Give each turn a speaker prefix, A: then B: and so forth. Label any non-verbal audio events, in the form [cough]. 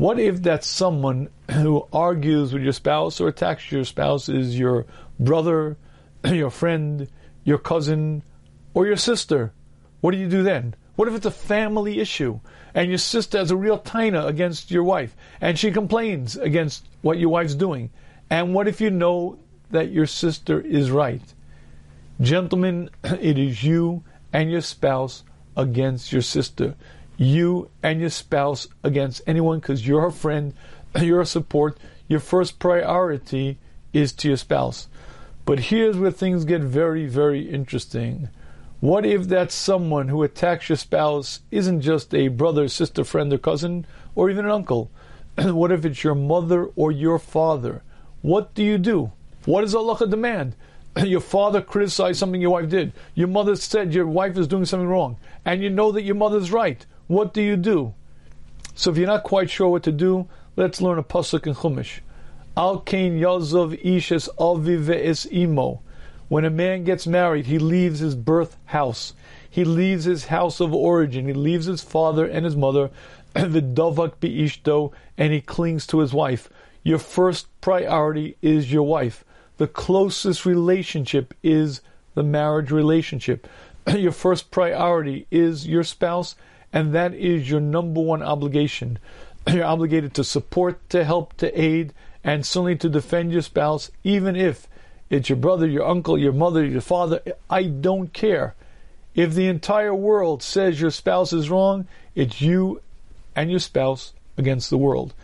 A: What if that someone who argues with your spouse or attacks your spouse is your brother, [clears throat] your friend, your cousin, or your sister? What do you do then? What if it's a family issue and your sister has a real taina against your wife and she complains against what your wife's doing? And what if you know that your sister is right? Gentlemen, [clears throat] it is you and your spouse against your sister. You and your spouse against anyone because you're a friend, [clears throat] you're a support. Your first priority is to your spouse. But here's where things get very, very interesting. What if that someone who attacks your spouse isn't just a brother, sister, friend, or cousin, or even an uncle? [clears throat] what if it's your mother or your father? What do you do? What does halacha demand? [clears throat] your father criticized something your wife did. Your mother said your wife is doing something wrong. And you know that your mother's right. What do you do? So if you're not quite sure what to do, let's learn a pasuk in Chumash. Al kain yazov ishes aviv es imo. When a man gets married, he leaves his birth house. He leaves his house of origin. He leaves his father and his mother, [clears throat] the v'davak bi'ishto, and he clings to his wife. Your first priority is your wife the closest relationship is the marriage relationship. [clears throat] your first priority is your spouse, and that is your number one obligation. [clears throat] You're obligated to support, to help, to aid, and certainly to defend your spouse, even if it's your brother, your uncle, your mother, your father. I don't care. If the entire world says your spouse is wrong, it's you and your spouse against the world.